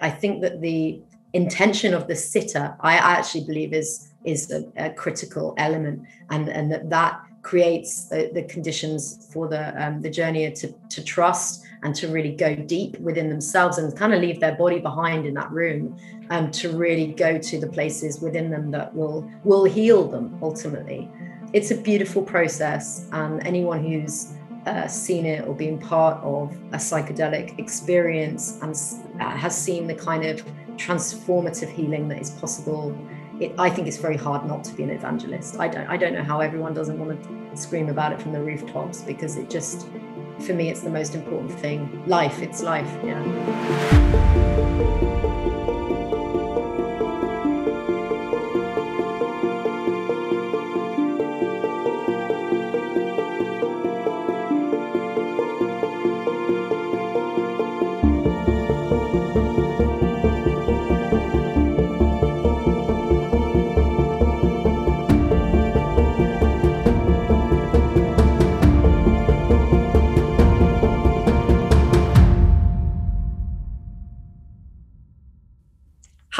I think that the intention of the sitter, I actually believe, is is a, a critical element, and and that that creates the, the conditions for the um, the journey to to trust and to really go deep within themselves and kind of leave their body behind in that room um, to really go to the places within them that will will heal them ultimately. It's a beautiful process and anyone who's uh, seen it or been part of a psychedelic experience and uh, has seen the kind of transformative healing that is possible it, I think it's very hard not to be an evangelist. I don't I don't know how everyone doesn't want to scream about it from the rooftops because it just for me it's the most important thing. Life, it's life, yeah.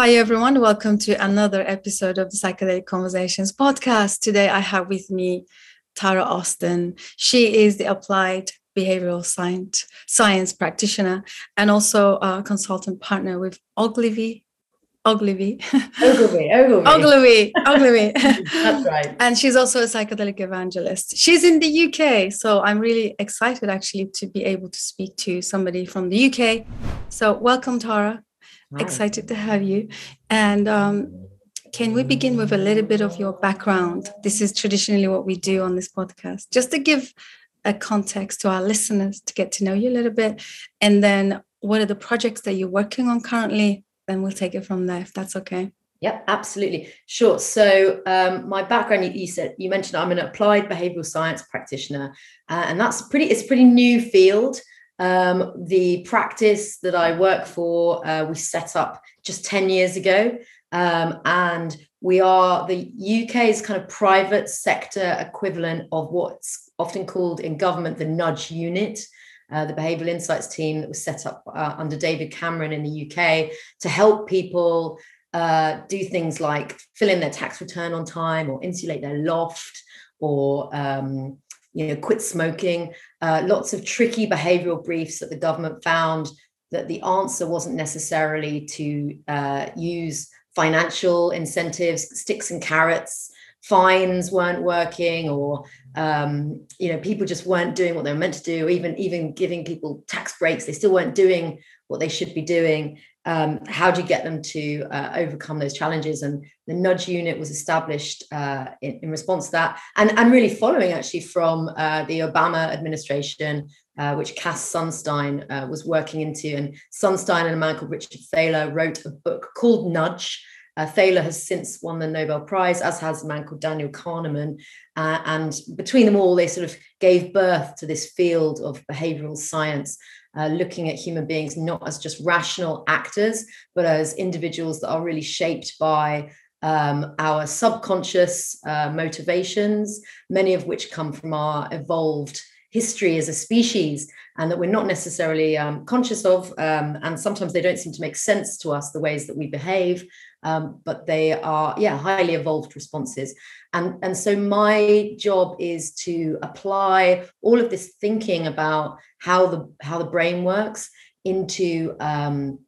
Hi, everyone. Welcome to another episode of the Psychedelic Conversations podcast. Today, I have with me Tara Austin. She is the applied behavioral science, science practitioner and also a consultant partner with Ogilvy. Ogilvy. Ogilvy. Ogilvy. Ogilvy. Ogilvy. That's right. And she's also a psychedelic evangelist. She's in the UK. So I'm really excited actually to be able to speak to somebody from the UK. So welcome, Tara. Excited to have you. And um, can we begin with a little bit of your background? This is traditionally what we do on this podcast, just to give a context to our listeners to get to know you a little bit. And then what are the projects that you're working on currently? Then we'll take it from there, if that's okay. Yep, absolutely. Sure. So um, my background, you, you, said you mentioned I'm an applied behavioral science practitioner, uh, and that's pretty. It's a pretty new field. Um, the practice that I work for, uh, we set up just 10 years ago. Um, and we are the UK's kind of private sector equivalent of what's often called in government the nudge unit. Uh, the behavioral insights team that was set up uh, under David Cameron in the UK to help people uh, do things like fill in their tax return on time or insulate their loft or um, you know, quit smoking, uh, lots of tricky behavioral briefs that the government found that the answer wasn't necessarily to uh, use financial incentives, sticks and carrots, fines weren't working, or um, you know, people just weren't doing what they were meant to do. Even even giving people tax breaks, they still weren't doing what they should be doing um, how do you get them to uh, overcome those challenges? And the nudge unit was established uh, in, in, response to that, and, and really following actually from uh, the Obama administration, uh, which Cass Sunstein uh, was working into. And Sunstein and a man called Richard Thaler wrote a book called Nudge. Uh, Thaler has since won the Nobel Prize, as has a man called Daniel Kahneman. and between them all, they sort of gave birth to this field of behavioral science uh, looking at human beings not as just rational actors, but as individuals that are really shaped by um, our subconscious uh, motivations, many of which come from our evolved history as a species and that we're not necessarily um, conscious of. Um, and sometimes they don't seem to make sense to us, the ways that we behave, um, but they are, yeah, highly evolved responses. And, and so my job is to apply all of this thinking about how the how the brain works into um,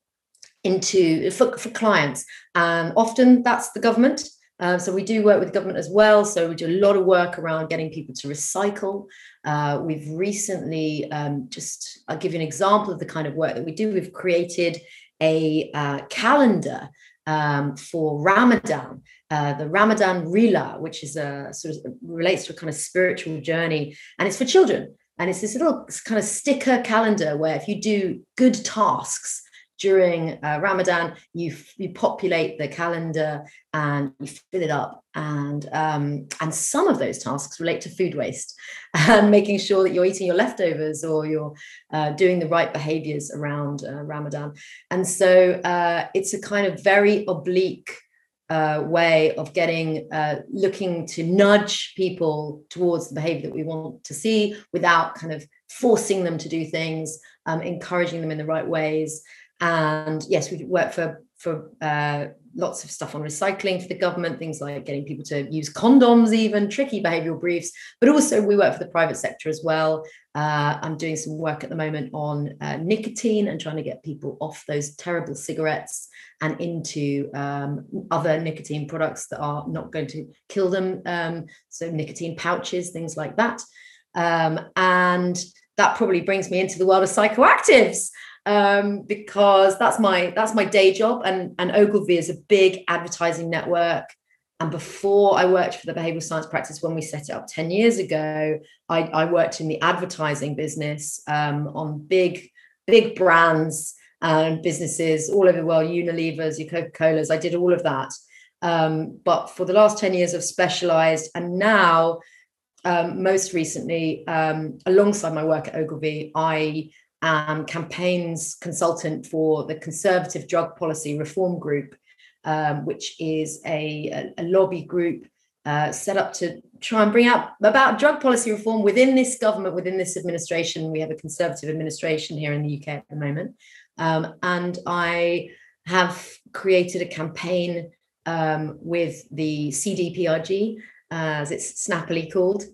into for, for clients. And often that's the government. Uh, so we do work with government as well. So we do a lot of work around getting people to recycle. Uh, we've recently um, just i'll give you an example of the kind of work that we do. We've created a uh, calendar um, for ramadan uh, the Ramadan Rihla, which is a sort of relates to a kind of spiritual journey, and it's for children. And it's this little kind of sticker calendar where if you do good tasks during uh, Ramadan, you you populate the calendar and you fill it up. And um, and some of those tasks relate to food waste and making sure that you're eating your leftovers or you're uh, doing the right behaviors around uh, Ramadan. And so uh, it's a kind of very oblique uh, way of getting uh, looking to nudge people towards the behavior that we want to see without kind of forcing them to do things um, encouraging them in the right ways And yes, we work for for uh, lots of stuff on recycling for the government, things like getting people to use condoms, even tricky behavioral briefs. But also, we work for the private sector as well. Uh, I'm doing some work at the moment on uh, nicotine and trying to get people off those terrible cigarettes and into um, other nicotine products that are not going to kill them. Um, so, nicotine pouches, things like that. Um, and that probably brings me into the world of psychoactives um, because that's my that's my day job. And and Ogilvy is a big advertising network. And before I worked for the behavioral science practice when we set it up 10 years ago I, I worked in the advertising business um, on big big brands and businesses all over the world Unilever's your Coca-Colas. I did all of that. Um, but for the last 10 years I've specialized. And now um, most recently um, alongside my work at Ogilvy I um, campaigns consultant for the Conservative Drug Policy Reform Group, um, which is a, a, lobby group uh, set up to try and bring out about drug policy reform within this government, within this administration. We have a Conservative administration here in the UK at the moment. Um, and I have created a campaign um, with the CDPRG, uh, as it's snappily called.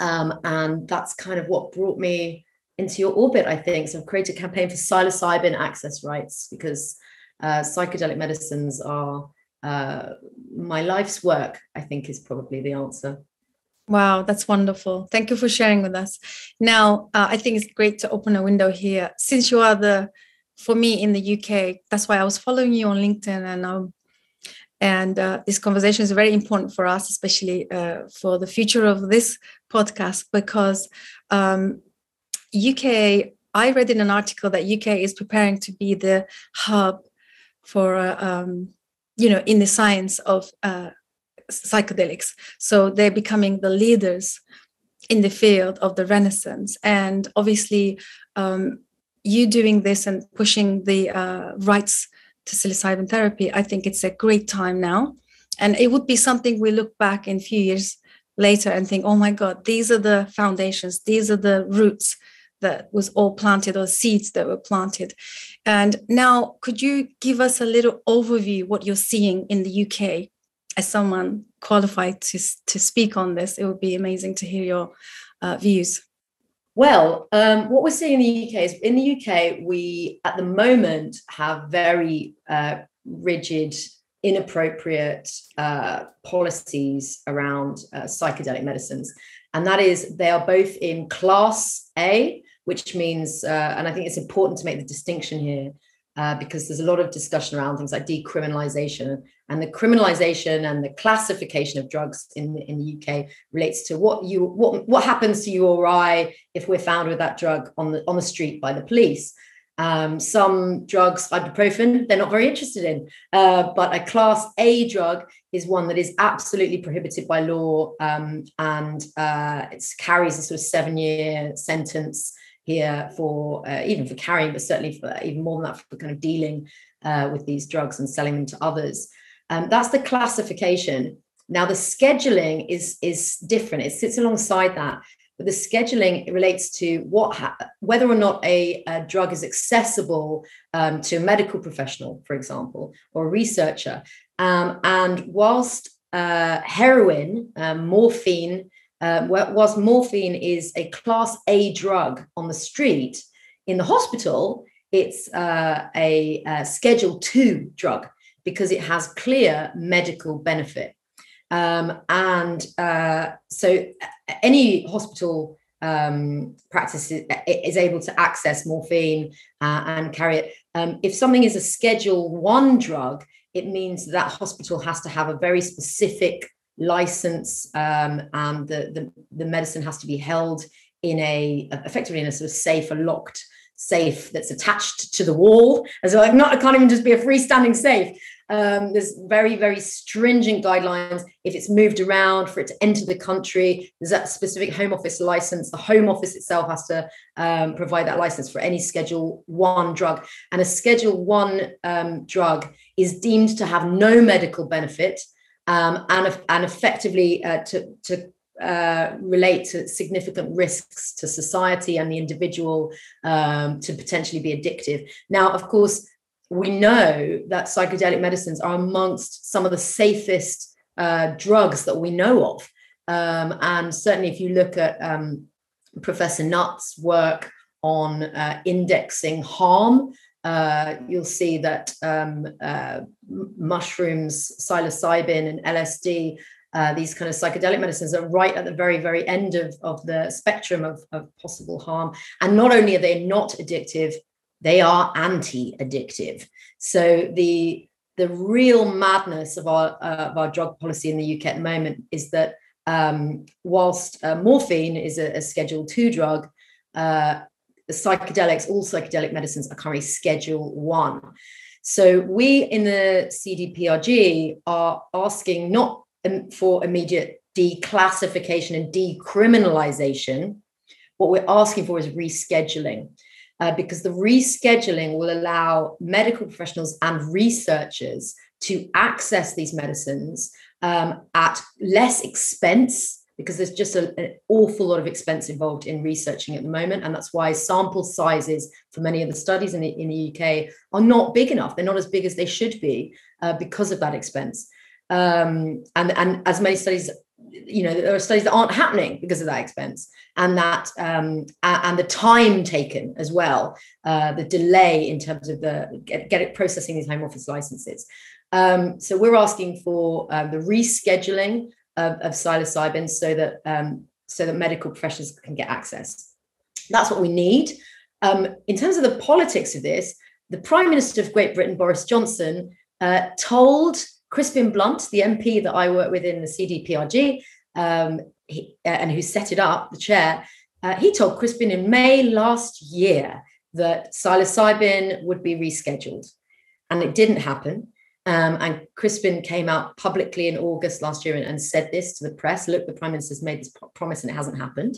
Um, and that's kind of what brought me into your orbit, I think. So I've created a campaign for psilocybin access rights because uh, psychedelic medicines are uh, my life's work, I think is probably the answer. Wow, that's wonderful. Thank you for sharing with us. Now, uh, I think it's great to open a window here. Since you are the, for me in the UK, that's why I was following you on LinkedIn and um, and uh, this conversation is very important for us, especially uh, for the future of this podcast, because um, UK, I read in an article that UK is preparing to be the hub for, uh, um, you know, in the science of uh, psychedelics. So they're becoming the leaders in the field of the Renaissance. And obviously, um, you doing this and pushing the uh, rights to psilocybin therapy, I think it's a great time now. And it would be something we look back in a few years later and think, oh my God, these are the foundations, these are the roots that was all planted or seeds that were planted. And now, could you give us a little overview what you're seeing in the UK as someone qualified to, to speak on this? It would be amazing to hear your uh, views. Well, um, what we're seeing in the UK is in the UK, we at the moment have very uh, rigid, inappropriate uh, policies around uh, psychedelic medicines. And that is, they are both in class A, which means, uh, and I think it's important to make the distinction here uh, because there's a lot of discussion around things like decriminalization and the criminalization and the classification of drugs in, in the UK relates to what you what what happens to you or I if we're found with that drug on the on the street by the police. Um, some drugs, ibuprofen, they're not very interested in, uh, but a class A drug is one that is absolutely prohibited by law um, and uh, it carries a sort of seven year sentence here for uh, even for carrying, but certainly for even more than that for kind of dealing uh, with these drugs and selling them to others. Um, that's the classification. Now the scheduling is is different. It sits alongside that, but the scheduling relates to what ha- whether or not a, a, drug is accessible um, to a medical professional, for example, or a researcher. Um, and whilst uh, heroin, um, morphine, uh, whilst morphine is a class A drug on the street, in the hospital, it's uh, a, a, Schedule 2 drug because it has clear medical benefit. Um, and uh, so any hospital um, practice is, is, able to access morphine uh, and carry it. Um, if something is a Schedule 1 drug, it means that hospital has to have a very specific license um, and the, the, the medicine has to be held in a effectively in a sort of safe or locked safe that's attached to the wall. As like not it can't even just be a freestanding safe. Um, there's very very stringent guidelines. If it's moved around for it to enter the country there's that specific home office license. The home office itself has to um, provide that license for any schedule one drug. And a schedule one um, drug is deemed to have no medical benefit um, and, and effectively uh, to, to uh, relate to significant risks to society and the individual um, to potentially be addictive. Now, of course, we know that psychedelic medicines are amongst some of the safest uh, drugs that we know of. Um, and certainly, if you look at um, Professor Nutt's work on uh, indexing harm, uh, you'll see that um, uh, mushrooms, psilocybin, and LSD, uh, these kind of psychedelic medicines, are right at the very, very end of, of the spectrum of, of possible harm. And not only are they not addictive, they are anti-addictive. So the the real madness of our uh, of our drug policy in the UK at the moment is that um, whilst uh, morphine is a, a Schedule Two drug, uh, psychedelics, all psychedelic medicines are currently Schedule One. So we in the CDPRG are asking not for immediate declassification and decriminalization. What we're asking for is rescheduling uh, because the rescheduling will allow medical professionals and researchers to access these medicines um, at less expense because there's just a, an awful lot of expense involved in researching at the moment. And that's why sample sizes for many of the studies in the, in the UK are not big enough. They're not as big as they should be uh, because of that expense. Um, and, and as many studies you know there are studies that aren't happening because of that expense and that um, and the time taken as well uh, the delay in terms of the get, get it processing these home office licenses um, so we're asking for uh, the rescheduling of, of psilocybin so that um, so that medical professionals can get access that's what we need um, in terms of the politics of this the prime minister of great britain boris johnson uh, told Crispin Blunt, the MP that I work with in the CDPRG, um, he, uh, and who set it up, the chair, uh, he told Crispin in May last year that psilocybin would be rescheduled. And it didn't happen. Um, and Crispin came out publicly in August last year and, and, said this to the press look, the Prime Minister's made this promise and it hasn't happened.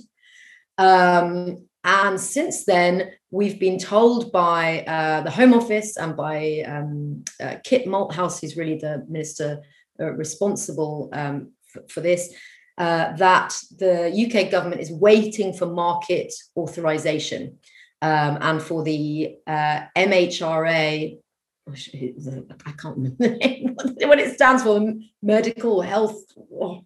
Um, and since then, we've been told by uh, the Home Office and by um, uh, Kit Malthouse, who's really the minister uh, responsible um, for, for, this, uh, that the UK government is waiting for market authorization um, and for the uh, MHRA. I can't remember what it stands for, medical health or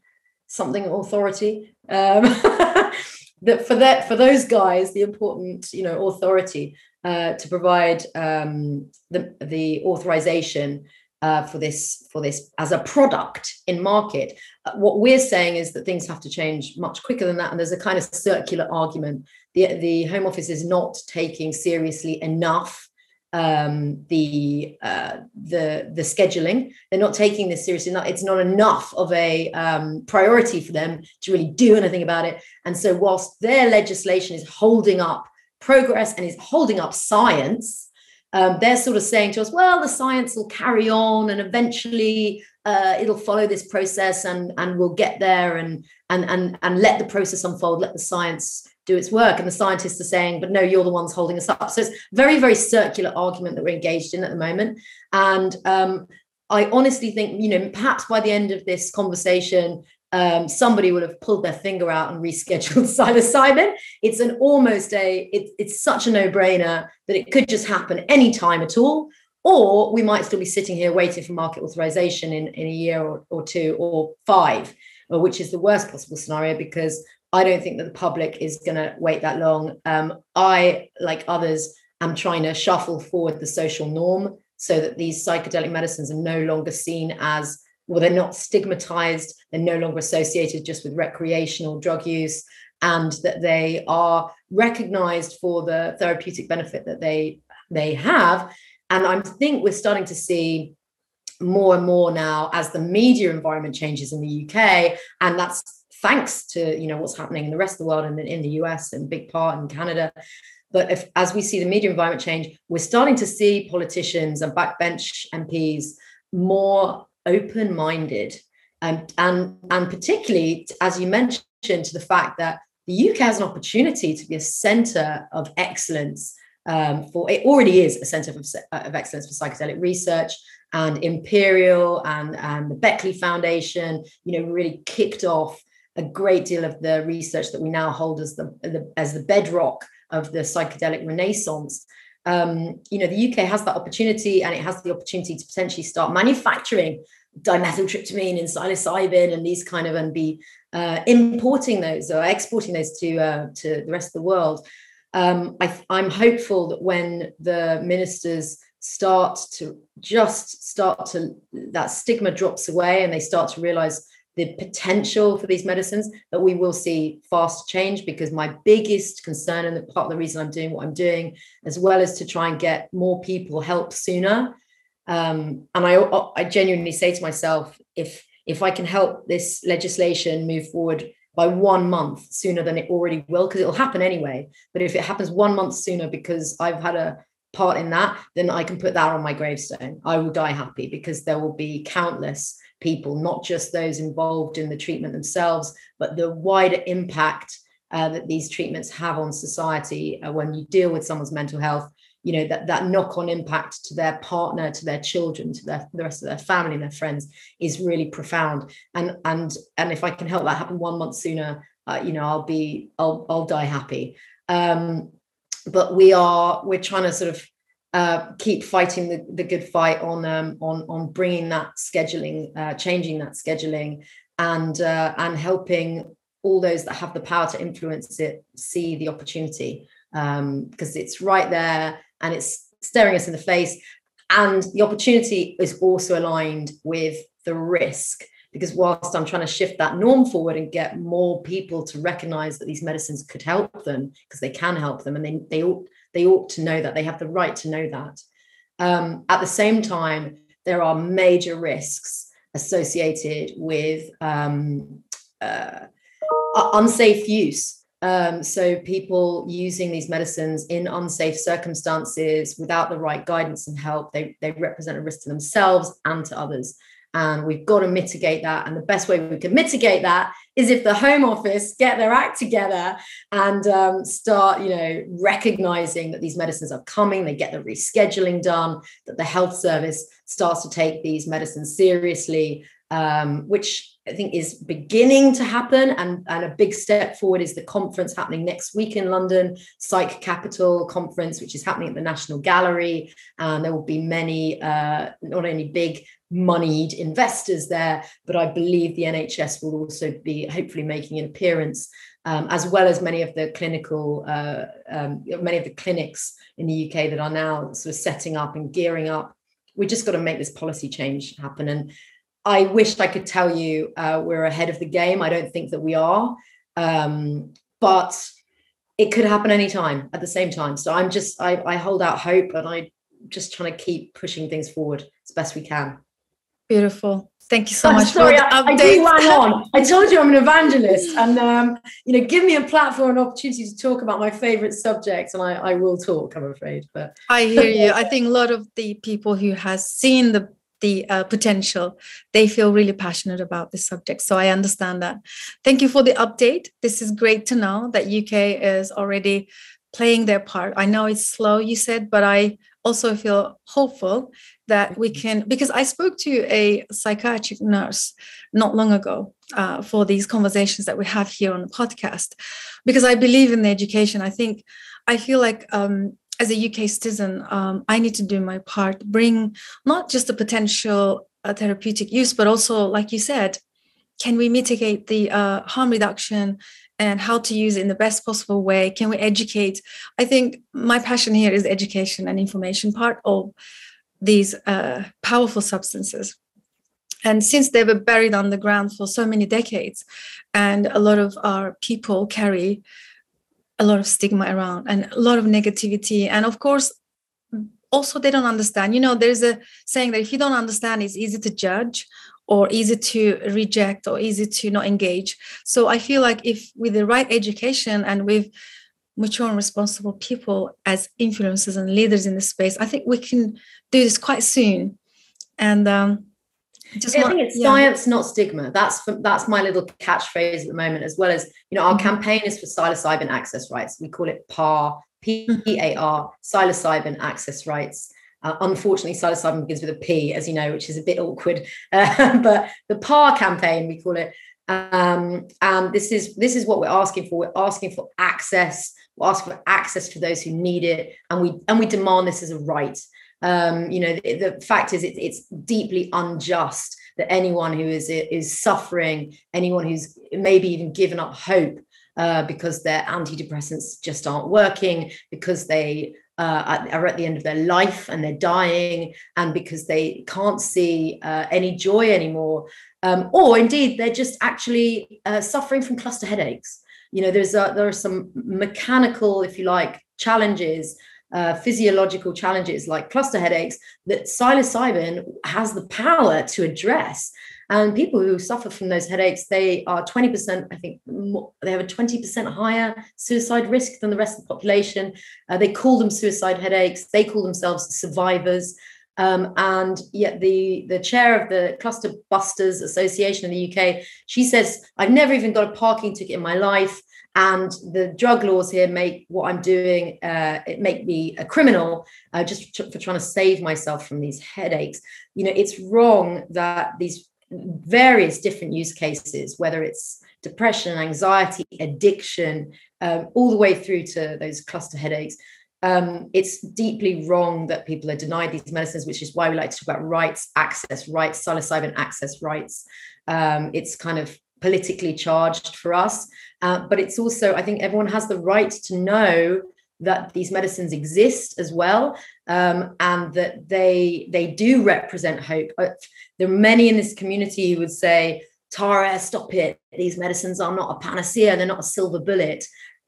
something authority. Um, that for that for those guys the important you know authority uh, to provide um, the the authorization uh, for this for this as a product in market. Uh, what we're saying is that things have to change much quicker than that, and there's a kind of circular argument. The the Home Office is not taking seriously enough um, the uh, the the scheduling. They're not taking this seriously. Not, it's not enough of a um, priority for them to really do anything about it. And so, whilst their legislation is holding up progress and is holding up science, um, they're sort of saying to us, "Well, the science will carry on, and eventually uh, it'll follow this process, and and we'll get there, and and and and let the process unfold, let the science." Do its work. And the scientists are saying, but no, you're the ones holding us up. So it's very, very circular argument that we're engaged in at the moment. And um, I honestly think, you know, perhaps by the end of this conversation, um, somebody would have pulled their finger out and rescheduled psilocybin. It's an almost a, it, it's such a no-brainer that it could just happen any time at all. Or we might still be sitting here waiting for market authorization in, in a year or, or two or five, which is the worst possible scenario because I don't think that the public is going to wait that long. Um, I, like others, am trying to shuffle forward the social norm so that these psychedelic medicines are no longer seen as well, they're not stigmatized, they're no longer associated just with recreational drug use, and that they are recognized for the therapeutic benefit that they they have. And I think we're starting to see more and more now as the media environment changes in the UK, and that's thanks to you know what's happening in the rest of the world and in the US and big part in Canada. But if, as we see the media environment change, we're starting to see politicians and backbench MPs more open-minded, and and and particularly as you mentioned to the fact that the UK has an opportunity to be a centre of excellence um, for it already is a centre of, of excellence for psychedelic research and Imperial and, and the Beckley Foundation, you know, really kicked off a great deal of the research that we now hold as the, the as the bedrock of the psychedelic renaissance. Um, you know, the UK has that opportunity, and it has the opportunity to potentially start manufacturing dimethyltryptamine and psilocybin and these kind of and be uh, importing those or exporting those to uh, to the rest of the world. Um, I, I'm hopeful that when the ministers start to just start to that stigma drops away and they start to realize the potential for these medicines that we will see fast change because my biggest concern and part of the reason I'm doing what I'm doing as well as to try and get more people help sooner um, and I, I genuinely say to myself if if I can help this legislation move forward by one month sooner than it already will because it'll happen anyway but if it happens one month sooner because I've had a part in that, then I can put that on my gravestone. I will die happy because there will be countless people, not just those involved in the treatment themselves, but the wider impact uh, that these treatments have on society uh, when you deal with someone's mental health. You know that that knock-on impact to their partner, to their children, to their the rest of their family and their friends is really profound. And and and if I can help that happen one month sooner, uh, you know, I'll be I'll I'll die happy. Um, but we are we're trying to sort of uh, keep fighting the, the good fight on um, on on bringing that scheduling, uh, changing that scheduling, and uh, and helping all those that have the power to influence it see the opportunity because um, it's right there and it's staring us in the face, and the opportunity is also aligned with the risk because whilst I'm trying to shift that norm forward and get more people to recognize that these medicines could help them because they can help them and they, they ought they ought to know that they have the right to know that um, at the same time there are major risks associated with um, uh, unsafe use. Um, so people using these medicines in unsafe circumstances without the right guidance and help they, they represent a risk to themselves and to others and we've got to mitigate that and the best way we can mitigate that is if the home office get their act together and um, start you know recognizing that these medicines are coming they get the rescheduling done that the health service starts to take these medicines seriously um, which I think is beginning to happen. And, and a big step forward is the conference happening next week in London, Psych Capital Conference, which is happening at the National Gallery. And there will be many, uh, not only big moneyed investors there, but I believe the NHS will also be hopefully making an appearance, um, as well as many of the clinical, uh, um, many of the clinics in the UK that are now sort of setting up and gearing up. We just got to make this policy change happen. And I wish I could tell you uh, we're ahead of the game. I don't think that we are, um, but it could happen anytime at the same time. So I'm just I, I hold out hope, and I just trying to keep pushing things forward as best we can. Beautiful. Thank you so I'm much. Sorry, I, I do on. I told you I'm an evangelist, and um, you know, give me a platform, an opportunity to talk about my favorite subjects, and I, I will talk. I'm afraid, but I hear you. I think a lot of the people who has seen the the uh, potential. They feel really passionate about this subject so i understand that. Thank you for the update. This is great to know that uk is already playing their part. I know it's slow you said but i also feel hopeful that we mm-hmm. can because i spoke to a psychiatric nurse not long ago uh, for these conversations that we have here on the podcast because i believe in the education. I think i feel like um, as a uk citizen um, i need to do my part bring not just the potential uh, therapeutic use but also like you said can we mitigate the uh, harm reduction and how to use it in the best possible way? Can we educate? I think my passion here is education and information part of these uh, powerful substances. And since they were buried underground for so many decades and a lot of our people carry a lot of stigma around and a lot of negativity and of course also they don't understand you know there's a saying that if you don't understand it's easy to judge or easy to reject or easy to not engage. So I feel like if with the right education and with mature and responsible people as influencers and leaders in the space, I think we can do this quite soon. And um, just yeah, I think it's yeah. science, not stigma. That's that's my little catchphrase at the moment, as well as you know, our mm-hmm. campaign is for psilocybin access rights. We call it PAR, P A R, psilocybin access rights. Uh, unfortunately, psilocybin begins with a P, as you know, which is a bit awkward. Uh, but the PAR campaign, we call it, Um, and this is this is what we're asking for. We're asking for access. We're asking for access for those who need it, and we and we demand this as a right. Um, you know, the, the fact is, it, it's deeply unjust that anyone who is is suffering, anyone who's maybe even given up hope uh, because their antidepressants just aren't working, because they uh, are at the end of their life and they're dying, and because they can't see uh, any joy anymore, um, or indeed they're just actually uh, suffering from cluster headaches. You know, there's a, there are some mechanical, if you like, challenges uh, physiological challenges like cluster headaches that psilocybin has the power to address. And people who suffer from those headaches, they are 20%, I think, more, they have a 20% higher suicide risk than the rest of the population. Uh, they call them suicide headaches, they call themselves survivors. Um, and yet the, the chair of the Cluster Busters Association in the UK, she says, I've never even got a parking ticket in my life and the drug laws here make what i'm doing uh, it make me a criminal uh, just for trying to save myself from these headaches you know it's wrong that these various different use cases whether it's depression anxiety addiction um, all the way through to those cluster headaches um, it's deeply wrong that people are denied these medicines, which is why we like to talk about rights, access rights, psilocybin access rights. Um, it's kind of politically charged for us. Uh, but it's also, I think everyone has the right to know that these medicines exist as well um, and that they they do represent hope. Uh, there are many in this community who would say, Tara, stop it. These medicines are not a panacea, they're not a silver bullet.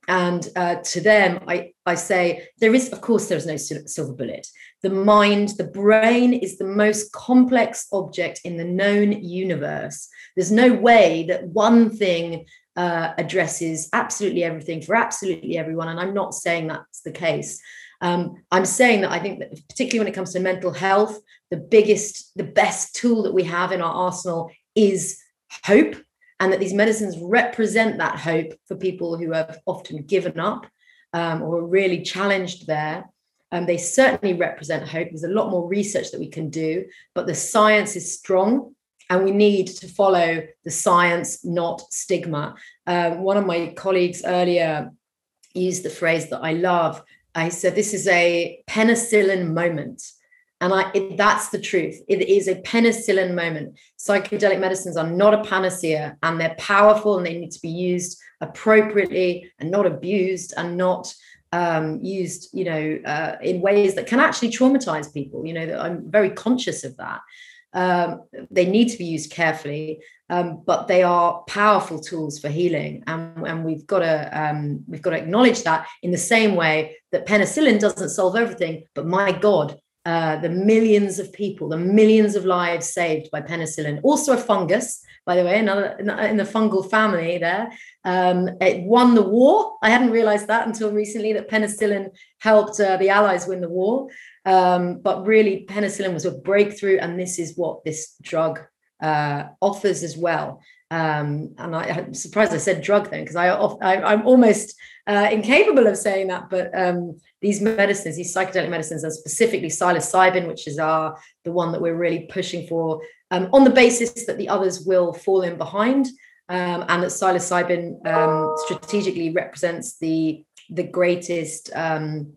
And uh, to them, I, I say, there is, of course, there's no silver bullet. The mind, the brain is the most complex object in the known universe. There's no way that one thing uh, addresses absolutely everything for absolutely everyone. And I'm not saying that's the case. Um, I'm saying that I think that particularly when it comes to mental health, the biggest, the best tool that we have in our arsenal is hope, and that these medicines represent that hope for people who have often given up um, or really challenged there. Um, they certainly represent hope. There's a lot more research that we can do, but the science is strong and we need to follow the science, not stigma. Um, one of my colleagues earlier used the phrase that I love. I said, This is a penicillin moment. And I, it, that's the truth. It is a penicillin moment. Psychedelic medicines are not a panacea and they're powerful and they need to be used appropriately and not abused and not um, used, you know, uh, in ways that can actually traumatize people. You know, I'm very conscious of that. Um, they need to be used carefully, um, but they are powerful tools for healing, and, and we've got to um, we've got to acknowledge that in the same way that penicillin doesn't solve everything, but my God, uh, the millions of people, the millions of lives saved by penicillin, also a fungus, by the way, another in the fungal family there. Um, it won the war. I hadn't realized that until recently that penicillin helped uh, the Allies win the war. Um, but really, penicillin was a breakthrough, and this is what this drug uh, offers as well. Um, and I, am surprised I said drug then, because I, I, am almost uh, incapable of saying that. But um, these medicines, these psychedelic medicines, and specifically psilocybin, which is our the one that we're really pushing for, um, on the basis that the others will fall in behind, um, and that psilocybin um, strategically represents the the greatest um,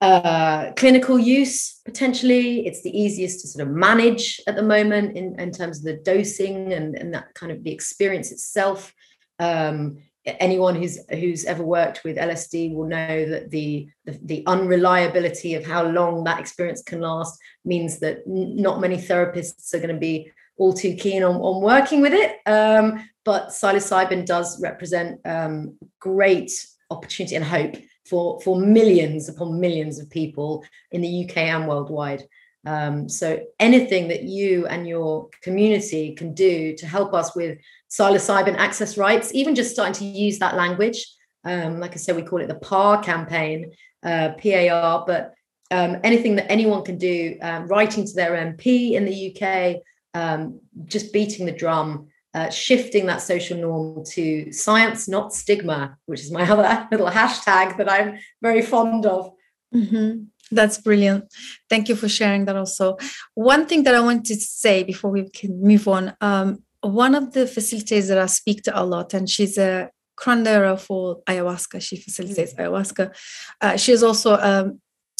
uh, clinical use potentially. It's the easiest to sort of manage at the moment in, in terms of the dosing and, and that kind of the experience itself. Um, anyone who's who's ever worked with lsd will know that the, the, the unreliability of how long that experience can last means that not many therapists are going to be all too keen on, on working with it um, but psilocybin does represent um, great opportunity and hope for for millions upon millions of people in the UK and worldwide. Um, so anything that you and your community can do to help us with psilocybin access rights, even just starting to use that language. Um, like I said, we call it the PAR campaign, uh, PAR, but um, anything that anyone can do, um, writing to their MP in the UK, um, just beating the drum uh, shifting that social norm to science, not stigma, which is my other little hashtag that I'm very fond of. Mm-hmm. That's brilliant. Thank you for sharing that also. One thing that I wanted to say before we can move on um, one of the facilitators that I speak to a lot, and she's a curandera for ayahuasca. She facilitates mm-hmm. ayahuasca. Uh, she has also a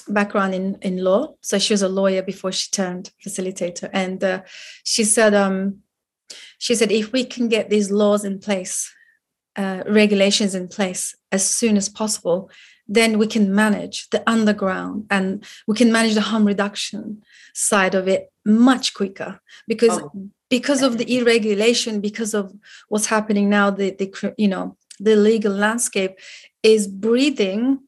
background in, in law. So she was a lawyer before she turned facilitator. And uh, she said, um, she said, if we can get these laws in place, uh, regulations in place as soon as possible, then we can manage the underground and we can manage the harm reduction side of it much quicker because oh. because of the irregulation because of what's happening now the, the you know the legal landscape is breathing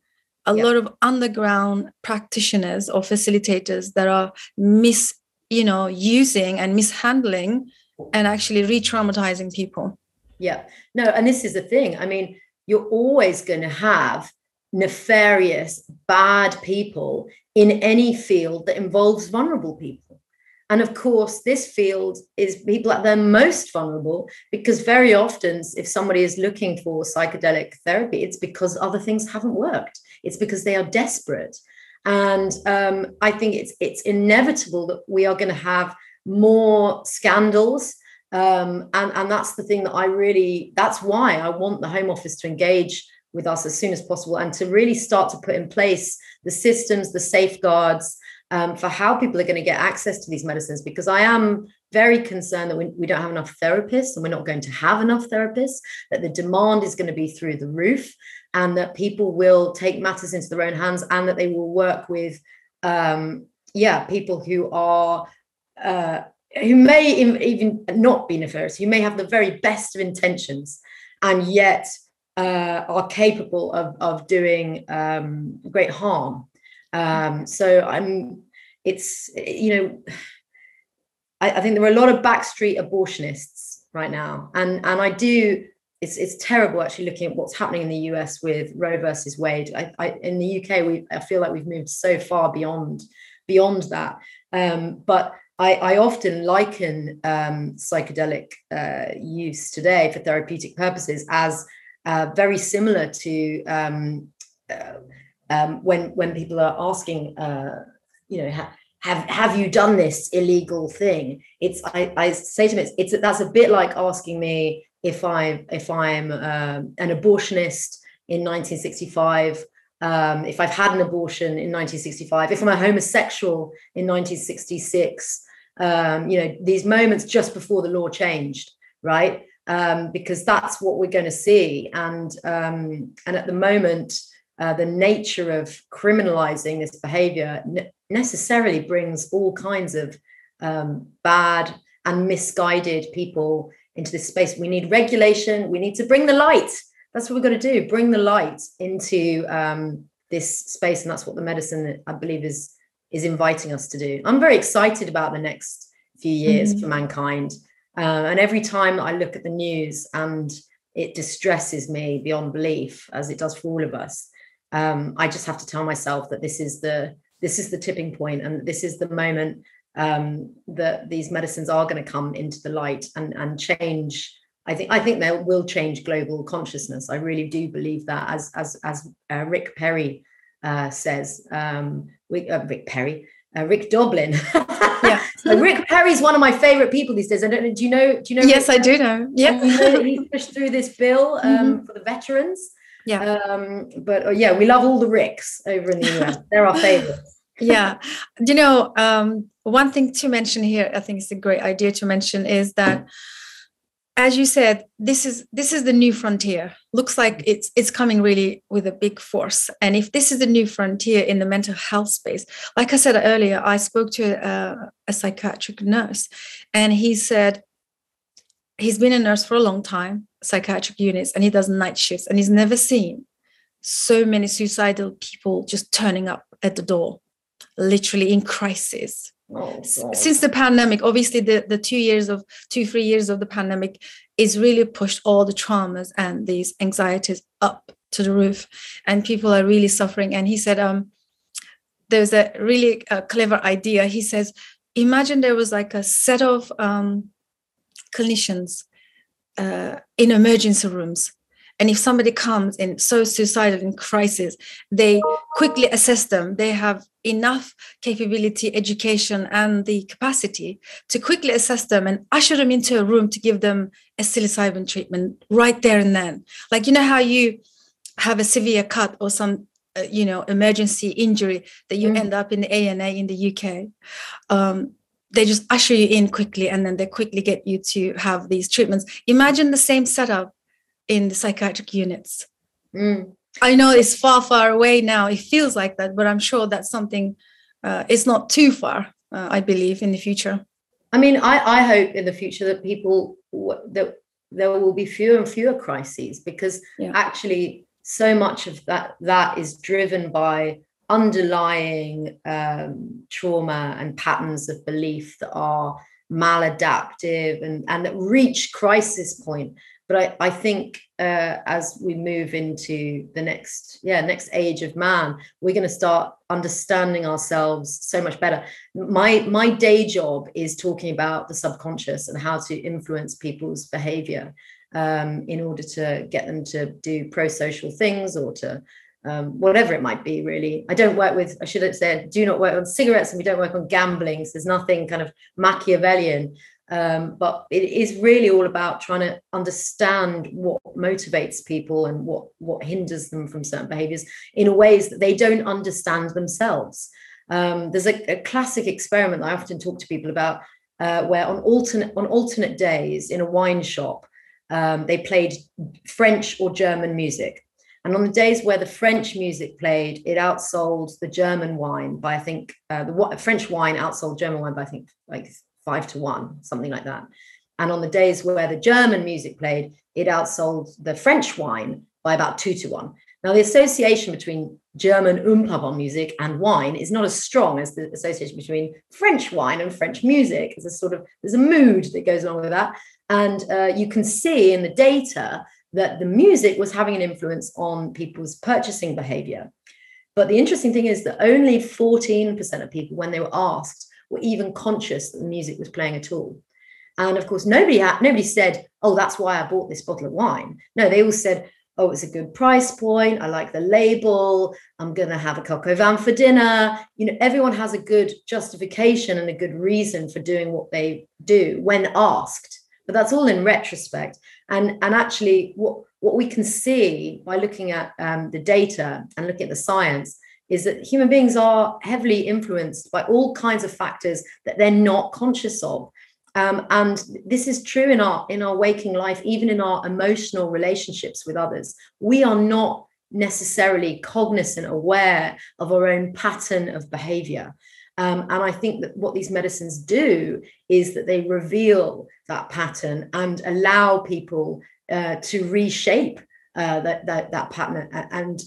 a lot of underground practitioners or facilitators that are mis you know using and mishandling and actually re-traumatizing people. Yeah. No and this is the thing. I mean you're always going to have nefarious bad people in any field that involves vulnerable people. And of course this field is people at their most vulnerable because very often if somebody is looking for psychedelic therapy it's because other things haven't worked. It's because they are desperate. And um, i think it's it's inevitable that we are going to have more scandals. Um, and and that's the thing that I really that's why I want the Home Office to engage with us as soon as possible and to really start to put in place the systems, the safeguards um, for how people are going to get access to these medicines. Because I am very concerned that we, we don't have enough therapists and we're not going to have enough therapists, that the demand is going to be through the roof, and that people will take matters into their own hands and that they will work with, um, yeah, people who are. Uh, who may even not be nefarious, who may have the very best of intentions, and yet uh, are capable of, of doing um, great harm. Um, so I'm, it's you know, I, I, think there are a lot of backstreet abortionists right now, and and I do. It's, it's terrible actually looking at what's happening in the US with Roe versus Wade. I, I, in the UK, we I feel like we've moved so far beyond beyond that. Um, but I, I often liken um, psychedelic uh, use today for therapeutic purposes as uh, very similar to um, uh, um, when when people are asking, uh, you know, ha- have have you done this illegal thing? It's I, I say to them, it's, it's that's a bit like asking me if I if I'm um, an abortionist in 1965 um, if I've had an abortion in 1965, if I'm a homosexual in 1966, um, you know, these moments just before the law changed, right? Um, because that's what we're going to see. And um, and at the moment, uh, the nature of criminalizing this behavior ne- necessarily brings all kinds of um, bad and misguided people into this space. We need regulation. We need to bring the light. That's what we've got to do. Bring the light into um, this space, and that's what the medicine, I believe, is is inviting us to do. I'm very excited about the next few years mm-hmm. for mankind. Uh, and every time I look at the news and it distresses me beyond belief, as it does for all of us, um, I just have to tell myself that this is the this is the tipping point, and this is the moment um, that these medicines are going to come into the light and and change. I think I think they will change global consciousness. I really do believe that, as as as uh, Rick Perry uh, says, um, Rick, uh, Rick Perry, uh, Rick Doblin. yeah. so Rick Perry's one of my favorite people these days. I don't know. Do you know? Do you know? Yes, Rick I do know. Yeah. You know he pushed through this bill um, mm-hmm. for the veterans. Yeah. Um, but uh, yeah, we love all the Ricks over in the US. They're our favorites. yeah. You know, um, one thing to mention here, I think it's a great idea to mention is that as you said this is this is the new frontier. Looks like it's it's coming really with a big force. And if this is the new frontier in the mental health space like i said earlier i spoke to a, a psychiatric nurse and he said he's been a nurse for a long time psychiatric units and he does night shifts and he's never seen so many suicidal people just turning up at the door literally in crisis Oh, since the pandemic obviously the, the two years of two three years of the pandemic is really pushed all the traumas and these anxieties up to the roof and people are really suffering. And he said um there's a really uh, clever idea. He says imagine there was like a set of um, clinicians uh, in emergency rooms and if somebody comes in so suicidal in crisis they quickly assess them. They have enough capability education and the capacity to quickly assess them and usher them into a room to give them a psilocybin treatment right there and then. Like you know how you have a severe cut or some uh, you know emergency injury that you mm. end up in the A&E in the uk um, they just usher you in quickly and then they quickly get you to have these treatments. Imagine the same setup in the psychiatric units mm. i know it's far far away now it feels like that but i'm sure that's something uh, it's not too far uh, i believe in the future i mean i i hope in the future that people that there will be fewer and fewer crises because yeah. actually so much of that that is driven by underlying um, trauma and patterns of belief that are maladaptive and, and that reach crisis point. But I, I think uh, as we move into the next, yeah, next age of man, we're going to start understanding ourselves so much better. My my day job is talking about the subconscious and how to influence people's behavior um, in order to get them to do pro-social things or to um, whatever it might be, really. I don't work with, I should have said, do not work on cigarettes and we don't work on gambling. So there's nothing kind of Machiavellian. Um, but it is really all about trying to understand what motivates people and what what hinders them from certain behaviors in ways that they don't understand themselves. Um, there's a, a, classic experiment I often talk to people about, uh, where on alternate on alternate days in a wine shop, um, they played French or German music. And on the days where the French music played, it outsold the German wine by, I think, uh, the French wine outsold German wine by, I think, like five to one, something like that. And on the days where the German music played, it outsold the French wine by about two to one. Now, the association between German oompah band music and wine is not as strong as the association between French wine and French music. There's a sort of there's a mood that goes along with that, and uh, you can see in the data that the music was having an influence on people's purchasing behavior. But the interesting thing is that only 14% of people, when they were asked, were even conscious that the music was playing at all. And of course, nobody had, nobody said, "Oh, that's why I bought this bottle of wine." No, they all said, "Oh, it's a good price point. I like the label. I'm going to have a coq au vin for dinner." You know, everyone has a good justification and a good reason for doing what they do when asked. But that's all in retrospect. And, and actually, what, what we can see by looking at um, the data and looking at the science is that human beings are heavily influenced by all kinds of factors that they're not conscious of. Um, and this is true in our in our waking life, even in our emotional relationships with others. We are not necessarily cognizant, aware of our own pattern of behavior. Um, and I think that what these medicines do is that they reveal that pattern and allow people uh, to reshape uh, that, that, that pattern. And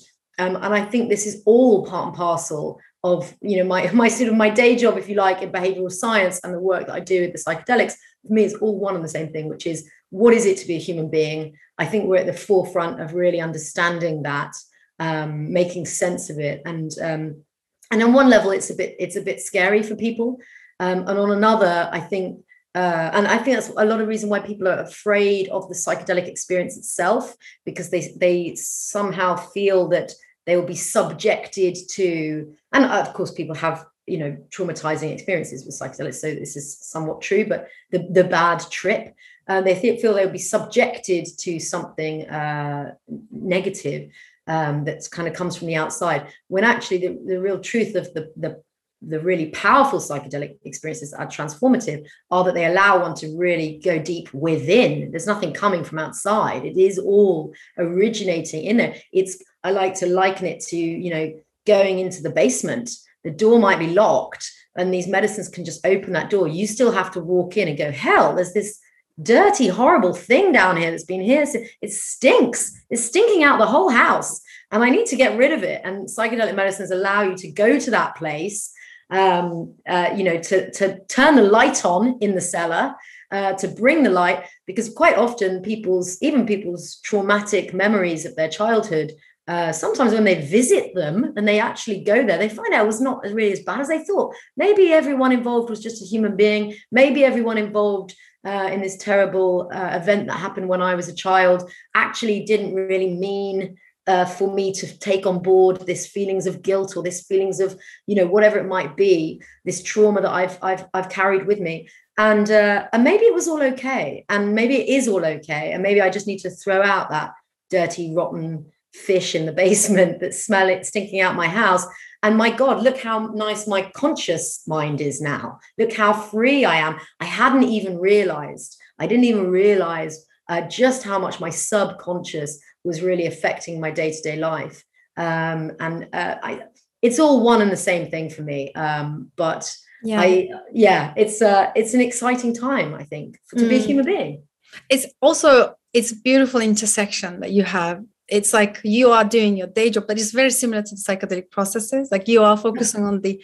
um, and I think this is all part and parcel of you know my my sort of my day job, if you like, in behavioral science and the work that I do with the psychedelics. For me, it's all one and the same thing, which is what is it to be a human being? I think we're at the forefront of really understanding that, um, making sense of it, and um, and on one level it's a bit it's a bit scary for people um, and on another i think uh, and I think that's a lot of reason why people are afraid of the psychedelic experience itself, because they they somehow feel that they will be subjected to, and of course, people have you know traumatizing experiences with psychedelics, so this is somewhat true. But the the bad trip, uh, they feel they'll be subjected to something uh, negative, um, that kind of comes from the outside when actually the, the real truth of the, the the really powerful psychedelic experiences are transformative are that they allow one to really go deep within. There's nothing coming from outside. It is all originating in there. It's I like to liken it to, you know, going into the basement. The door might be locked and these medicines can just open that door. You still have to walk in and go, hell, there's this dirty, horrible thing down here that's been here. It stinks. It's stinking out the whole house. And I need to get rid of it. And psychedelic medicines allow you to go to that place, um, uh, you know, to, to turn the light on in the cellar, uh, to bring the light, because quite often people's, even people's traumatic memories of their childhood uh, sometimes when they visit them and they actually go there, they find out it was not really as bad as they thought. Maybe everyone involved was just a human being. Maybe everyone involved uh, in this terrible uh, event that happened when I was a child actually didn't really mean uh, for me to take on board this feelings of guilt or this feelings of you know whatever it might be this trauma that I've I've I've carried with me. And uh, and maybe it was all okay. And maybe it is all okay. And maybe I just need to throw out that dirty rotten fish in the basement that smell it stinking out my house. And my god look how nice my conscious mind is now. Look how free I am. I hadn't even realized I didn't even realize uh, just how much my subconscious was really affecting my day-to-day life. Um, and uh, I, it's all one and the same thing for me. Um, but yeah. I, yeah it's uh, it's an exciting time i think to mm. be a mm. human being. It's also it's beautiful intersection that you have. It's like you are doing your day job but it's very similar to psychedelic processes. Like you are focusing on the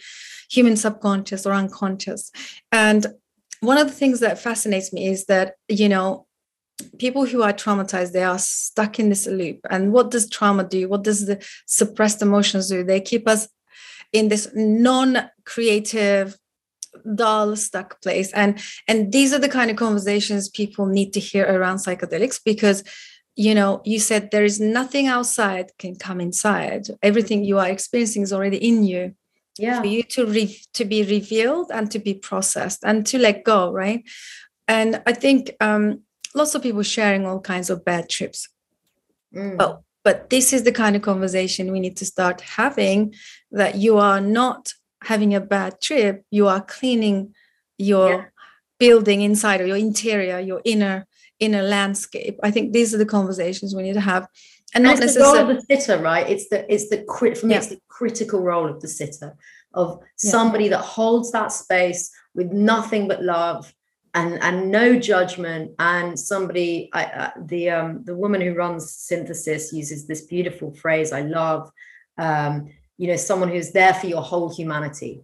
human subconscious or unconscious. And one of the things that fascinates me is that you know people who are traumatized they are stuck in this loop. And what does trauma do? What does the suppressed emotions do? They keep us in this non-creative dull stuck place. And and these are the kind of conversations people need to hear around psychedelics because you know you said there is nothing outside can come inside. Everything you are experiencing is already in you. Yeah. For you to re- to be revealed and to be processed and to let go right? And i think um lots of people sharing all kinds of bad trips. Mm. But but this is the kind of conversation we need to start having that you are not having a bad trip, you are cleaning your yeah. building inside or your interior, your inner inner landscape. I think these are the conversations we need to have. And, and not necessarily the role of the sitter, right? It's the it's the crit for me, yeah. it's the critical role of the sitter, of somebody yeah. that holds that space with nothing but love and and no judgment and somebody I, uh, the um the woman who runs synthesis uses this beautiful phrase i love um you know someone who's there for your whole humanity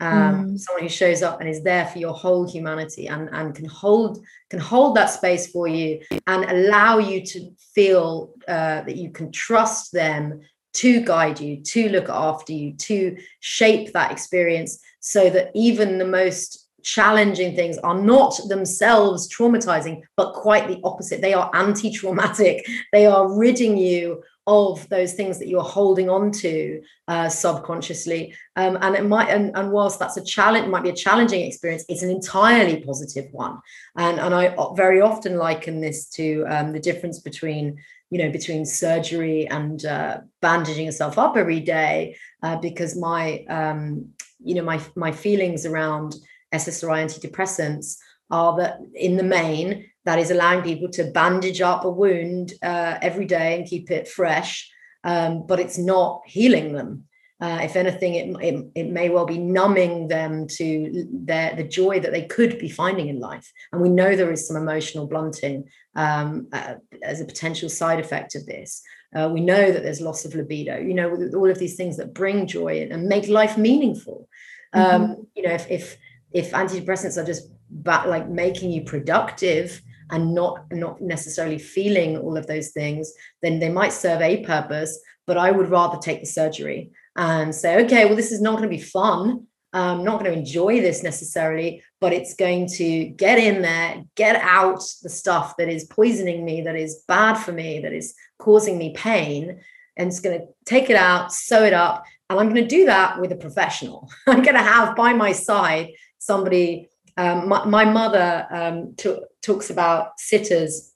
um mm. someone who shows up and is there for your whole humanity and and can hold can hold that space for you and allow you to feel uh, that you can trust them to guide you to look after you to shape that experience so that even the most challenging things are not themselves traumatizing, but quite the opposite. They are anti traumatic, they are ridding you of those things that you're holding on to uh, subconsciously. Um, and it might and, and whilst that's a challenge might be a challenging experience it's an entirely positive one. And and i very often liken this to um, the difference between you know between surgery and uh, bandaging yourself up every day uh, because my um, you know my my feelings around SSRI antidepressants are that in the main, that is allowing people to bandage up a wound uh, every day and keep it fresh, um, but it's not healing them. Uh, if anything, it, it, it, may well be numbing them to their, the joy that they could be finding in life. And we know there is some emotional blunting um, uh, as a potential side effect of this. Uh, we know that there's loss of libido, you know, all of these things that bring joy and make life meaningful. Um, mm-hmm. You know, if, if if antidepressants are just but like making you productive and not not necessarily feeling all of those things then they might serve a purpose but i would rather take the surgery and say okay well this is not going to be fun. I'm not going to enjoy this necessarily but it's going to get in there get out the stuff that is poisoning me that is bad for me that is causing me pain and it's going to take it out sew it up and i'm going to do that with a professional. I'm going to have by my side somebody um, my, my, mother um, t- talks about sitters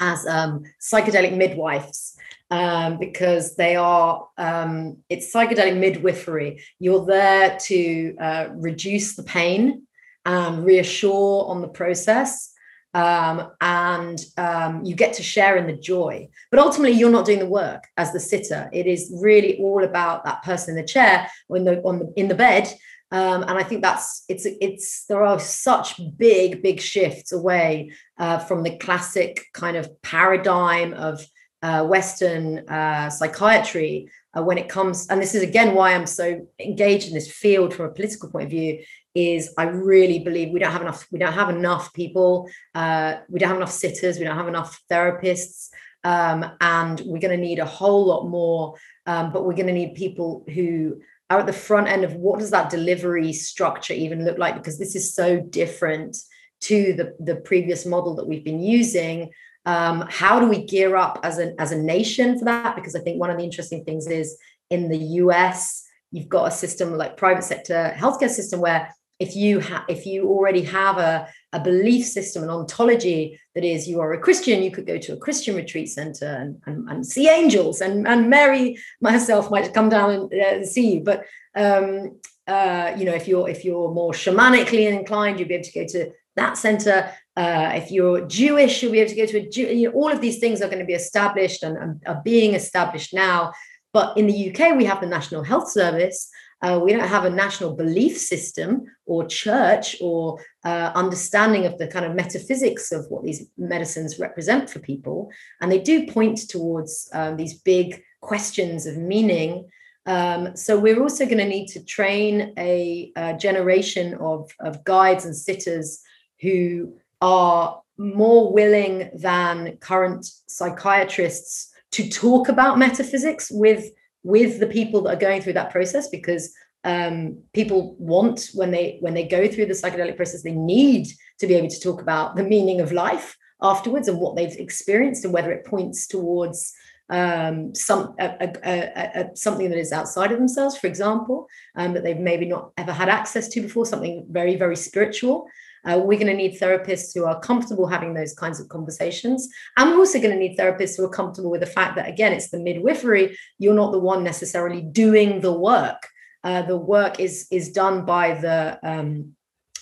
as um, psychedelic midwives um, because they are um, it's psychedelic midwifery you're there to uh, reduce the pain and reassure on the process um, and um, you get to share in the joy. But ultimately, you're not doing the work as the sitter. It is really all about that person in the chair or in the on the in the bed um, and I think that's it's it's there are such big big shifts away uh, from the classic kind of paradigm of uh, Western uh, psychiatry uh, when it comes. And this is again why I'm so engaged in this field from a political point of view. Is I really believe we don't have enough. We don't have enough people. Uh, we don't have enough sitters. We don't have enough therapists. Um, and we're going to need a whole lot more. Um, but we're going to need people who are at the front end of what does that delivery structure even look like because this is so different to the, the previous model that we've been using. Um, how do we gear up as a, as a nation for that? Because I think one of the interesting things is in the US, you've got a system like private sector healthcare system where if you have if you already have a, a belief system an ontology that is you are a christian you could go to a christian retreat center and, and, and see angels and, and mary myself might come down and uh, see you. But um, uh, you know if you're if you're more shamanically inclined you'll be able to go to that center. Uh, if you're jewish you'll be able to go to a Jew, you know, all of these things are going to be established and, and are being established now. But in the uk we have the national health service uh, we don't have a national belief system or church or uh, understanding of the kind of metaphysics of what these medicines represent for people. And they do point towards um, these big questions of meaning. Um, so we're also going to need to train a, a generation of, of guides and sitters who are more willing than current psychiatrists to talk about metaphysics with with the people that are going through that process because um, people want when they when they go through the psychedelic process they need to be able to talk about the meaning of life afterwards and what they've experienced and whether it points towards um, some a, a, a, something that is outside of themselves for example um, that they've maybe not ever had access to before something very very spiritual uh, we're going to need therapists who are comfortable having those kinds of conversations. And we're also going to need therapists who are comfortable with the fact that, again, it's the midwifery. You're not the one necessarily doing the work. Uh, the work is, is done by the, um,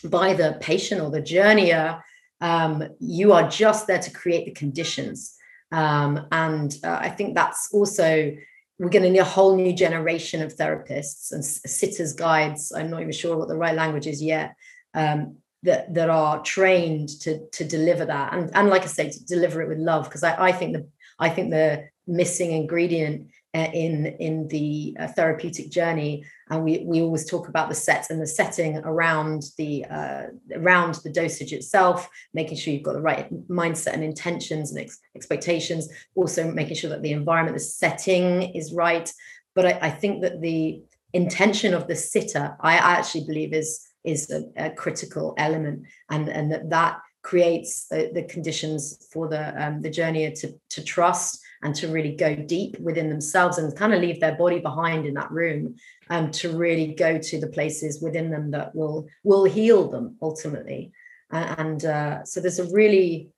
by the patient or the journeyer. Um, you are just there to create the conditions. Um, and uh, I think that's also we're going to need a whole new generation of therapists and sitters guides i'm not even sure what the right language is yet um, that that are trained to to deliver that. And and like i say to deliver it with love because I, I think the i think the missing ingredient uh, in in the uh, therapeutic journey and we we always talk about the set and the setting around the uh, around the dosage itself making sure you've got the right mindset and intentions and ex- expectations also making sure that the environment the setting is right. But I, I think that the intention of the sitter i actually believe is is a, a critical element and and that that creates the, the conditions for the um, the journey to to trust and to really go deep within themselves and kind of leave their body behind in that room um, to really go to the places within them that will will heal them ultimately. And uh, so there's a really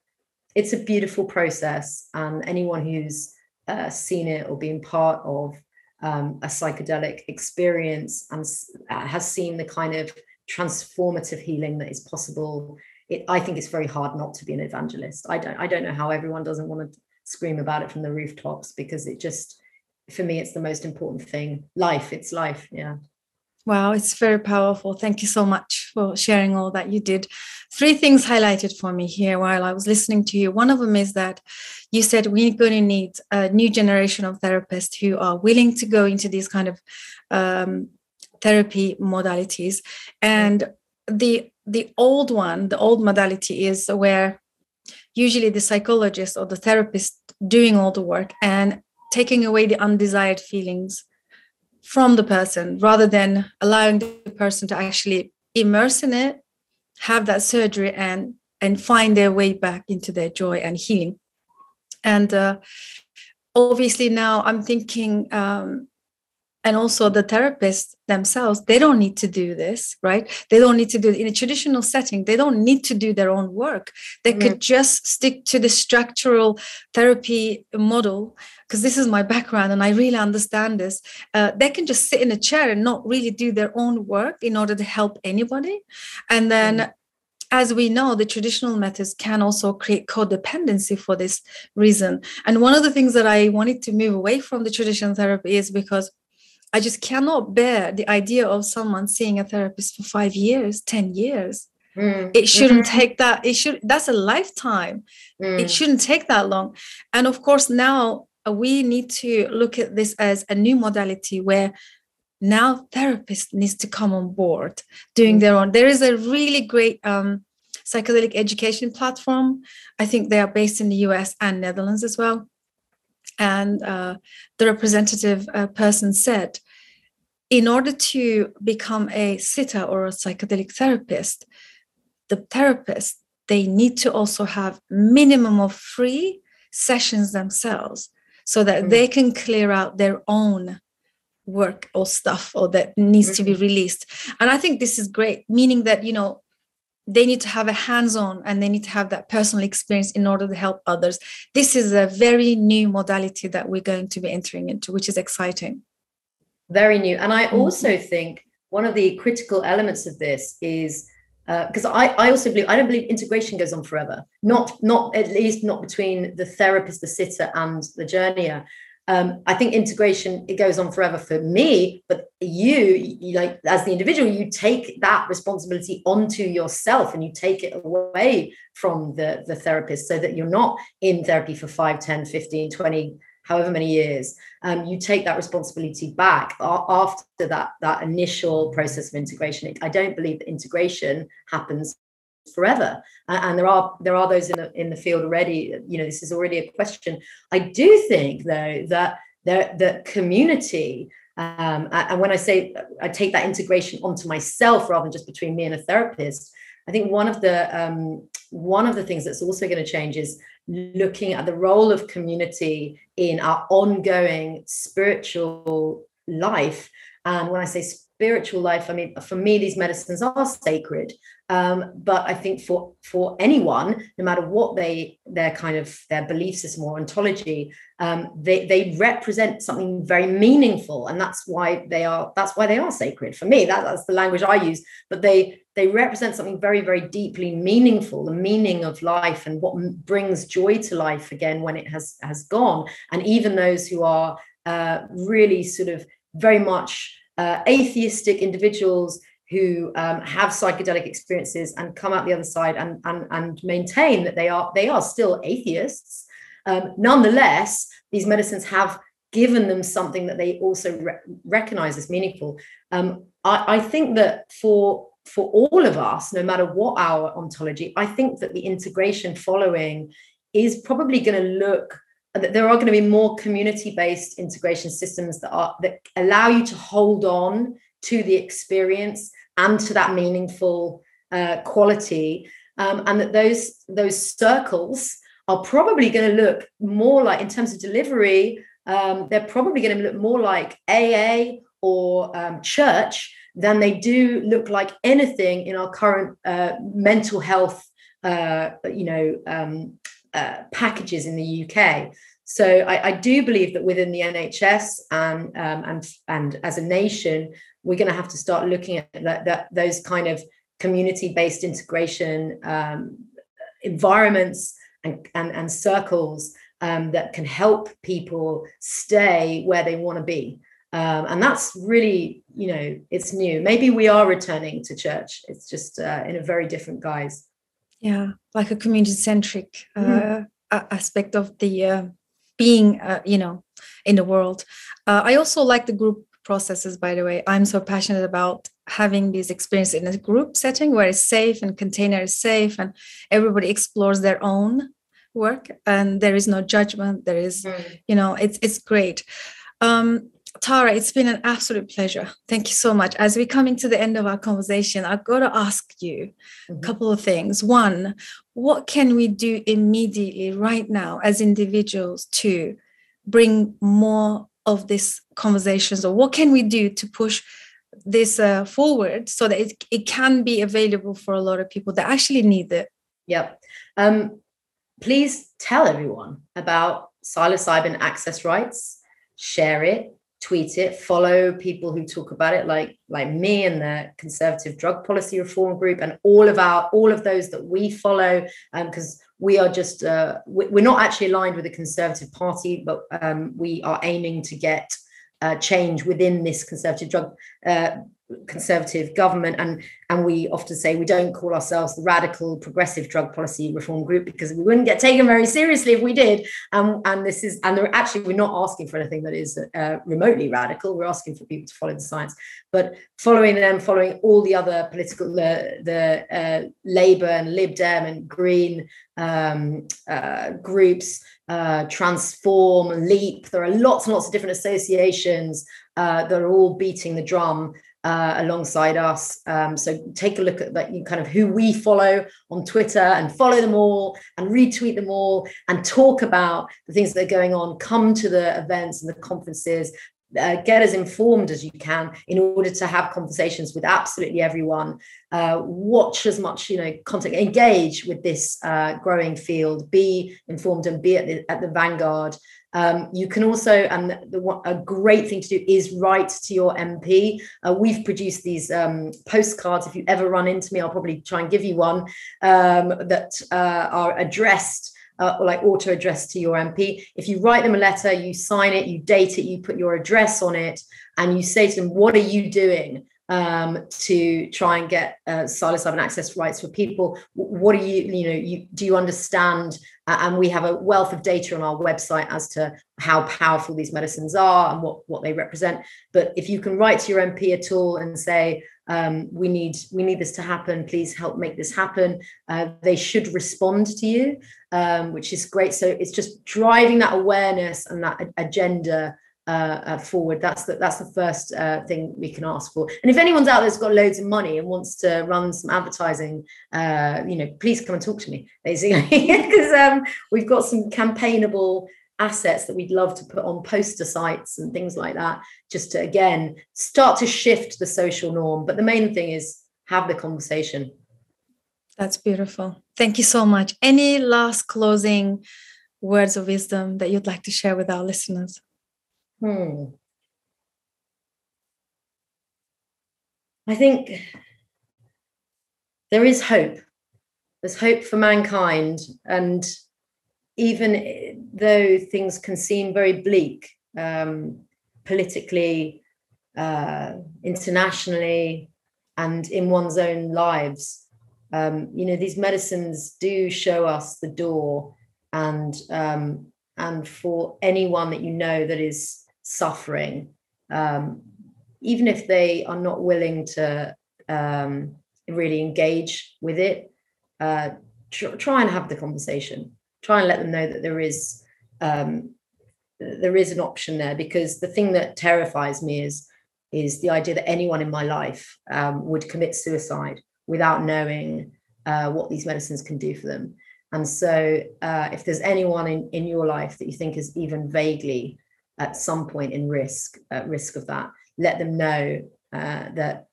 it's a beautiful process and anyone who's uh, seen it or been part of um, a psychedelic experience and uh, has seen the kind of transformative healing that is possible. It, i think it's very hard not to be an evangelist. I don't i don't know how everyone doesn't want to scream about it from the rooftops because it just for me it's the most important thing. Life it's life yeah. Wow it's very powerful. Thank you so much for sharing all that you did. Three things highlighted for me here while i was listening to you. One of them is that you said we're going to need a new generation of therapists who are willing to go into these kind of um, therapy modalities. And the the old one the old modality is where usually the psychologist or the therapist doing all the work and taking away the undesired feelings from the person rather than allowing the person to actually immerse in it have that surgery and and find their way back into their joy and healing. And uh, obviously now i'm thinking um, and also the therapists themselves they don't need to do this right? They don't need to do it in a traditional setting they don't need to do their own work. They mm-hmm. could just stick to the structural therapy model because this is my background and i really understand this. Uh, they can just sit in a chair and not really do their own work in order to help anybody. And then mm-hmm. as we know, the traditional methods can also create codependency for this reason. And one of the things that I wanted to move away from the traditional therapy is because I just cannot bear the idea of someone seeing a therapist for five years, 10 years. Mm. It shouldn't mm-hmm. take that. It should, that's a lifetime. Mm. It shouldn't take that long. And of course, now uh, we need to look at this as a new modality where now therapists needs to come on board doing their own. There is a really great um, psychedelic education platform. I think they are based in the US and Netherlands as well and uh, the representative uh, person said in order to become a sitter or a psychedelic therapist the therapist they need to also have minimum of free sessions themselves so that mm. they can clear out their own work or stuff or that needs mm-hmm. to be mm-hmm. released and i think this is great meaning that you know they need to have a hands-on and they need to have that personal experience in order to help others this is a very new modality that we're going to be entering into which is exciting very new and i mm-hmm. also think one of the critical elements of this is because uh, I, I also believe I don't believe integration goes on forever. Not not at least not between the therapist, the sitter, and the journeyer. Um, I think integration it goes on forever for me, but you, you like as the individual, you take that responsibility onto yourself and you take it away from the the therapist so that you're not in therapy for 5, 10, 15, 20 however many years, um, you take that responsibility back after that that initial process of integration. I don't believe that integration happens forever and there are there are those in the in the field already you know this is already a question i do think though that that, the community um, and when i say i take that integration onto myself rather than just between me and a therapist i think one of the um, one of the things that's also going to change is looking at the role of community in our ongoing spiritual life. And when I say spiritual life, I mean, for me, these medicines are sacred. Um, but I think for for anyone, no matter what they their kind of their belief system or ontology, um, they they represent something very meaningful, and that's why they are that's why they are sacred for me. That, that's the language I use. But they they represent something very very deeply meaningful, the meaning of life and what brings joy to life again when it has has gone. And even those who are uh, really sort of very much uh, atheistic individuals who um, have psychedelic experiences and come out the other side and, and, and maintain that they are they are still atheists. Um, nonetheless, these medicines have given them something that they also re- recognize as meaningful. Um, I, I think that for for all of us, no matter what our ontology, I think that the integration following is probably going to look that there are going to be more community-based integration systems that are that allow you to hold on to the experience and to that meaningful uh, quality um, and that those those circles are probably going to look more like in terms of delivery um, they're probably going to look more like aa or um, church than they do look like anything in our current uh, mental health uh, you know um, uh, packages in the uk so I, I, do believe that within the NHS and um, and and as a nation, we're going to have to start looking at that, that those kind of community-based integration um, environments and, and, and circles um, that can help people stay where they want to be. Um, and that's really, you know, it's new. Maybe we are returning to church. It's just uh, in a very different guise. Yeah, like a community-centric uh, mm. aspect of the uh, being, uh, you know, in the world. Uh, I also like the group processes by the way i'm so passionate about having these experiences in a group setting where it's safe and container is safe and everybody explores their own work and there is no judgment there is mm. you know it's it's great um, tara it's been an absolute pleasure. Thank you so much. As we're coming to the end of our conversation i've got to ask you mm-hmm. a couple of things. One what can we do immediately right now as individuals to bring more of these conversations? Or what can we do to push this uh, forward so that it, it can be available for a lot of people that actually need it? Yep. Um, please tell everyone about psilocybin access rights. Share it tweet it follow people who talk about it like like me and the conservative drug policy reform group and all of our all of those that we follow because um, we are just uh, we're not actually aligned with the conservative party but um, we are aiming to get uh, change within this conservative drug uh, conservative government and and we often say we don't call ourselves the radical progressive drug policy reform group because we wouldn't get taken very seriously if we did. Um, and this is and actually we're not asking for anything that is uh, remotely radical. We're asking for people to follow the science. But following them following all the other political the the uh, labor and lib dem and green um, uh, groups uh, transform leap there are lots and lots of different associations uh, that are all beating the drum uh, alongside us. Um, so take a look at that, you kind of who we follow on Twitter and follow them all and retweet them all and talk about the things that are going on. Come to the events and the conferences. Uh, get as informed as you can in order to have conversations with absolutely everyone. Uh, watch as much, you know, content, engage with this uh, growing field. Be informed and be at the, at the vanguard. Um, you can also, and the, a great thing to do is write to your MP. Uh, we've produced these um, postcards. If you ever run into me, I'll probably try and give you one um, that uh, are addressed. Uh, or like auto addressed to your MP. If you write them a letter, you sign it, you date it, you put your address on it, and you say to them, What are you doing? Um, to try and get uh, psilocybin access rights for people. What do you, you know, you, do you understand? Uh, and we have a wealth of data on our website as to how powerful these medicines are and what, what they represent. But if you can write to your MP at all and say, um, we need we need this to happen. Please help make this happen. Uh, they should respond to you, um, which is great. So it's just driving that awareness and that agenda uh, uh, forward. That's the that's the first uh, thing we can ask for. And if anyone's out there's got loads of money and wants to run some advertising, uh, you know, please come and talk to me, basically, because um, we've got some campaignable assets that we'd love to put on poster sites and things like that, just to again start to shift the social norm. But the main thing is have the conversation. That's beautiful. Thank you so much. Any last closing words of wisdom that you'd like to share with our listeners? Hmm. I think there is hope. There's hope for mankind. And even though things can seem very bleak um, politically, uh, internationally, and in one's own lives, um, you know, these medicines do show us the door. And um, and for anyone that you know that is suffering, um, even if they are not willing to um, really engage with it, uh, tr- try and have the conversation. Try and let them know that there is um, there is an option there. Because the thing that terrifies me is is the idea that anyone in my life um, would commit suicide without knowing uh, what these medicines can do for them. And so, uh, if there's anyone in, in your life that you think is even vaguely at some point in risk at risk of that. Let them know uh, that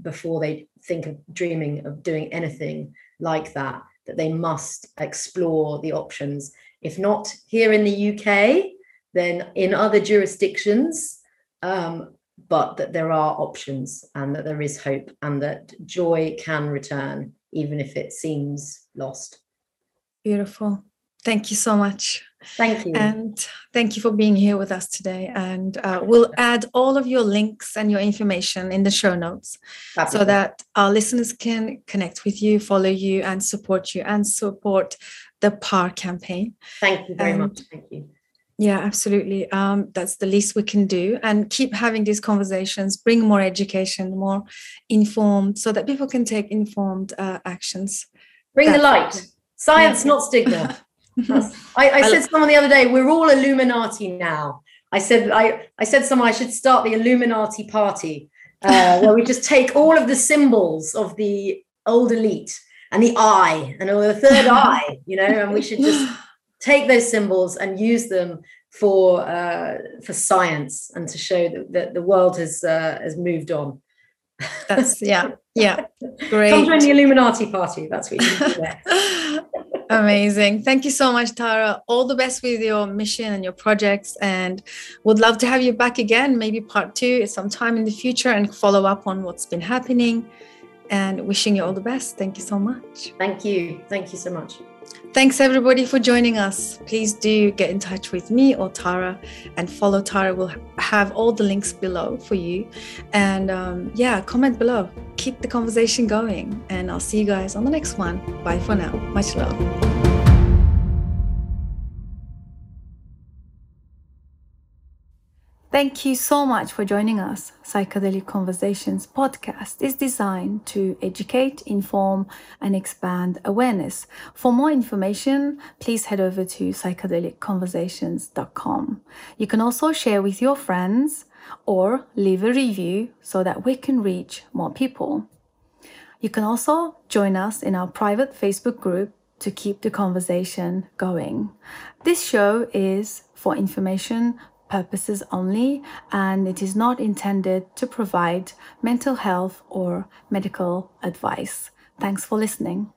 before they think of dreaming of doing anything like that that they must explore the options. If not here in the uk then in other jurisdictions um, but that there are options and that there is hope and that joy can return even if it seems lost. Beautiful. Thank you so much Thank you. And thank you for being here with us today. And uh, we'll add all of your links and your information in the show notes Fabulous. so that our listeners can connect with you, follow you, and support you and support the PAR campaign. Thank you very and, much. Thank you. Yeah, absolutely. Um, that's the least we can do. And keep having these conversations, bring more education, more informed, so that people can take informed uh, actions. Bring the light. Science, yeah. not stigma. I, I said someone the other day, we're all Illuminati now. I said I, I said someone I should start the Illuminati party uh, where we just take all of the symbols of the old elite and the eye and the third eye, you know, and we should just take those symbols and use them for uh, for science and to show that, that the world has uh, has moved on. That's yeah, yeah, great. Come join the Illuminati party. That's what you do. Amazing. Thank you so much, Tara. All the best with your mission and your projects. And would love to have you back again, maybe part two at some time in the future and follow up on what's been happening. And wishing you all the best. Thank you so much. Thank you. Thank you so much. Thanks everybody for joining us. Please do get in touch with me or Tara and follow Tara. We'll have all the links below for you. And um, yeah, comment below. Keep the conversation going. And I'll see you guys on the next one. Bye for now. Much love. Thank you so much for joining us. Psychedelic Conversations podcast is designed to educate, inform, and expand awareness. For more information, please head over to psychedelicconversations.com. You can also share with your friends or leave a review so that we can reach more people. You can also join us in our private Facebook group to keep the conversation going. This show is for information purposes only and it is not intended to provide mental health or medical advice. Thanks for listening.